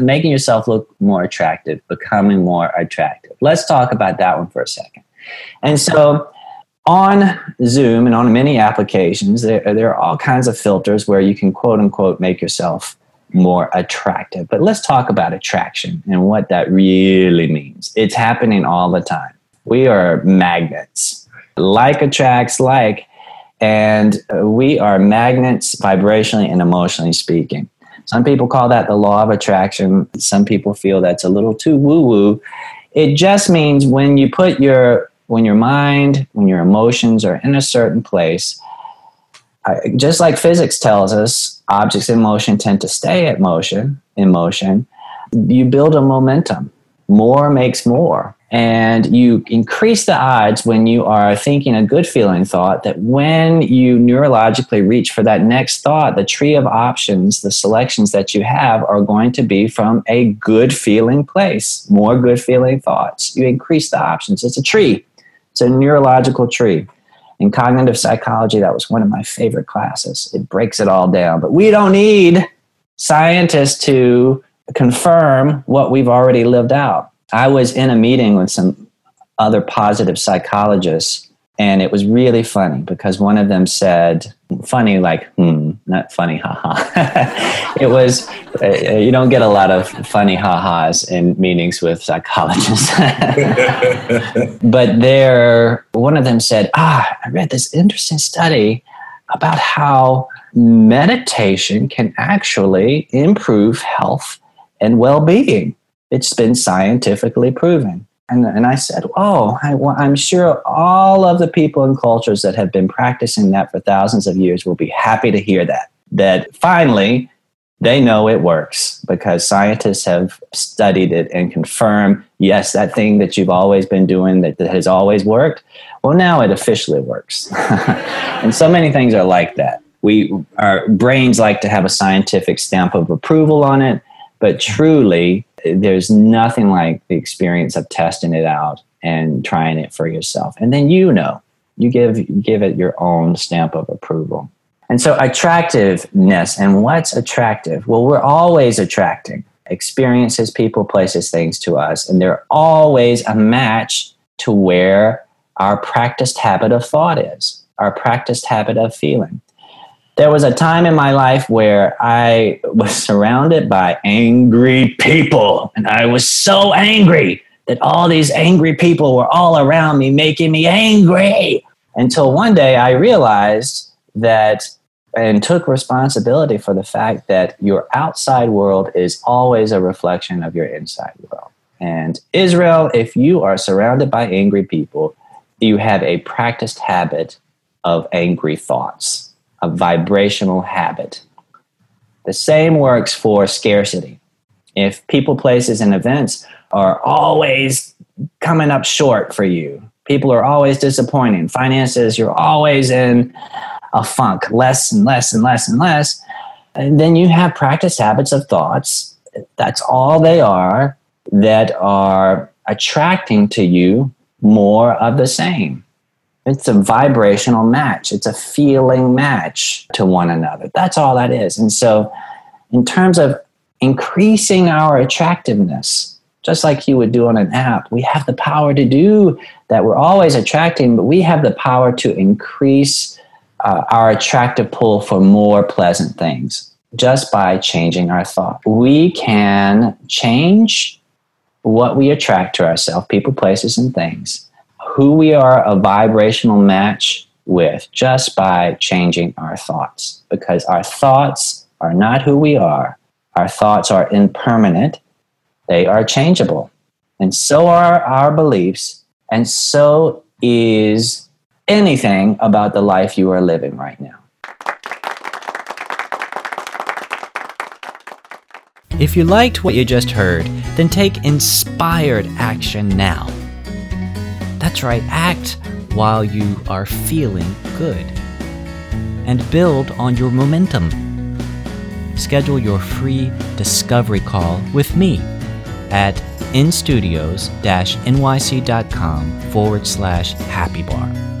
Making yourself look more attractive, becoming more attractive. Let's talk about that one for a second. And so on Zoom and on many applications, there, there are all kinds of filters where you can quote unquote make yourself more attractive. But let's talk about attraction and what that really means. It's happening all the time. We are magnets. Like attracts like, and we are magnets vibrationally and emotionally speaking. Some people call that the law of attraction. Some people feel that's a little too woo woo. It just means when you put your when your mind, when your emotions are in a certain place, just like physics tells us, objects in motion tend to stay at motion in motion. You build a momentum. More makes more. And you increase the odds when you are thinking a good feeling thought that when you neurologically reach for that next thought, the tree of options, the selections that you have are going to be from a good feeling place, more good feeling thoughts. You increase the options. It's a tree, it's a neurological tree. In cognitive psychology, that was one of my favorite classes. It breaks it all down. But we don't need scientists to confirm what we've already lived out I was in a meeting with some other positive psychologists, and it was really funny because one of them said, funny like, hmm, not funny, haha. it was, uh, you don't get a lot of funny ha-has in meetings with psychologists. but there, one of them said, ah, I read this interesting study about how meditation can actually improve health and well-being it's been scientifically proven. And, and I said, Oh, I, I'm sure all of the people and cultures that have been practicing that for thousands of years will be happy to hear that. That finally they know it works because scientists have studied it and confirmed yes, that thing that you've always been doing that, that has always worked, well, now it officially works. and so many things are like that. We, our brains like to have a scientific stamp of approval on it, but truly, there's nothing like the experience of testing it out and trying it for yourself. And then you know, you give give it your own stamp of approval. And so attractiveness and what's attractive? Well, we're always attracting experiences, people, places, things to us, and they're always a match to where our practiced habit of thought is, our practiced habit of feeling there was a time in my life where I was surrounded by angry people, and I was so angry that all these angry people were all around me, making me angry. Until one day I realized that and took responsibility for the fact that your outside world is always a reflection of your inside world. And Israel, if you are surrounded by angry people, you have a practiced habit of angry thoughts a vibrational habit. The same works for scarcity. If people, places, and events are always coming up short for you, people are always disappointing, finances, you're always in a funk, less and less and less and less, and then you have practice habits of thoughts. That's all they are that are attracting to you more of the same. It's a vibrational match. It's a feeling match to one another. That's all that is. And so, in terms of increasing our attractiveness, just like you would do on an app, we have the power to do that. We're always attracting, but we have the power to increase uh, our attractive pull for more pleasant things just by changing our thought. We can change what we attract to ourselves, people, places, and things who we are a vibrational match with just by changing our thoughts because our thoughts are not who we are. Our thoughts are impermanent, they are changeable. And so are our beliefs, and so is anything about the life you are living right now. If you liked what you just heard, then take inspired action now. That's right, act while you are feeling good. And build on your momentum. Schedule your free discovery call with me at instudios-nyc.com forward slash happy bar.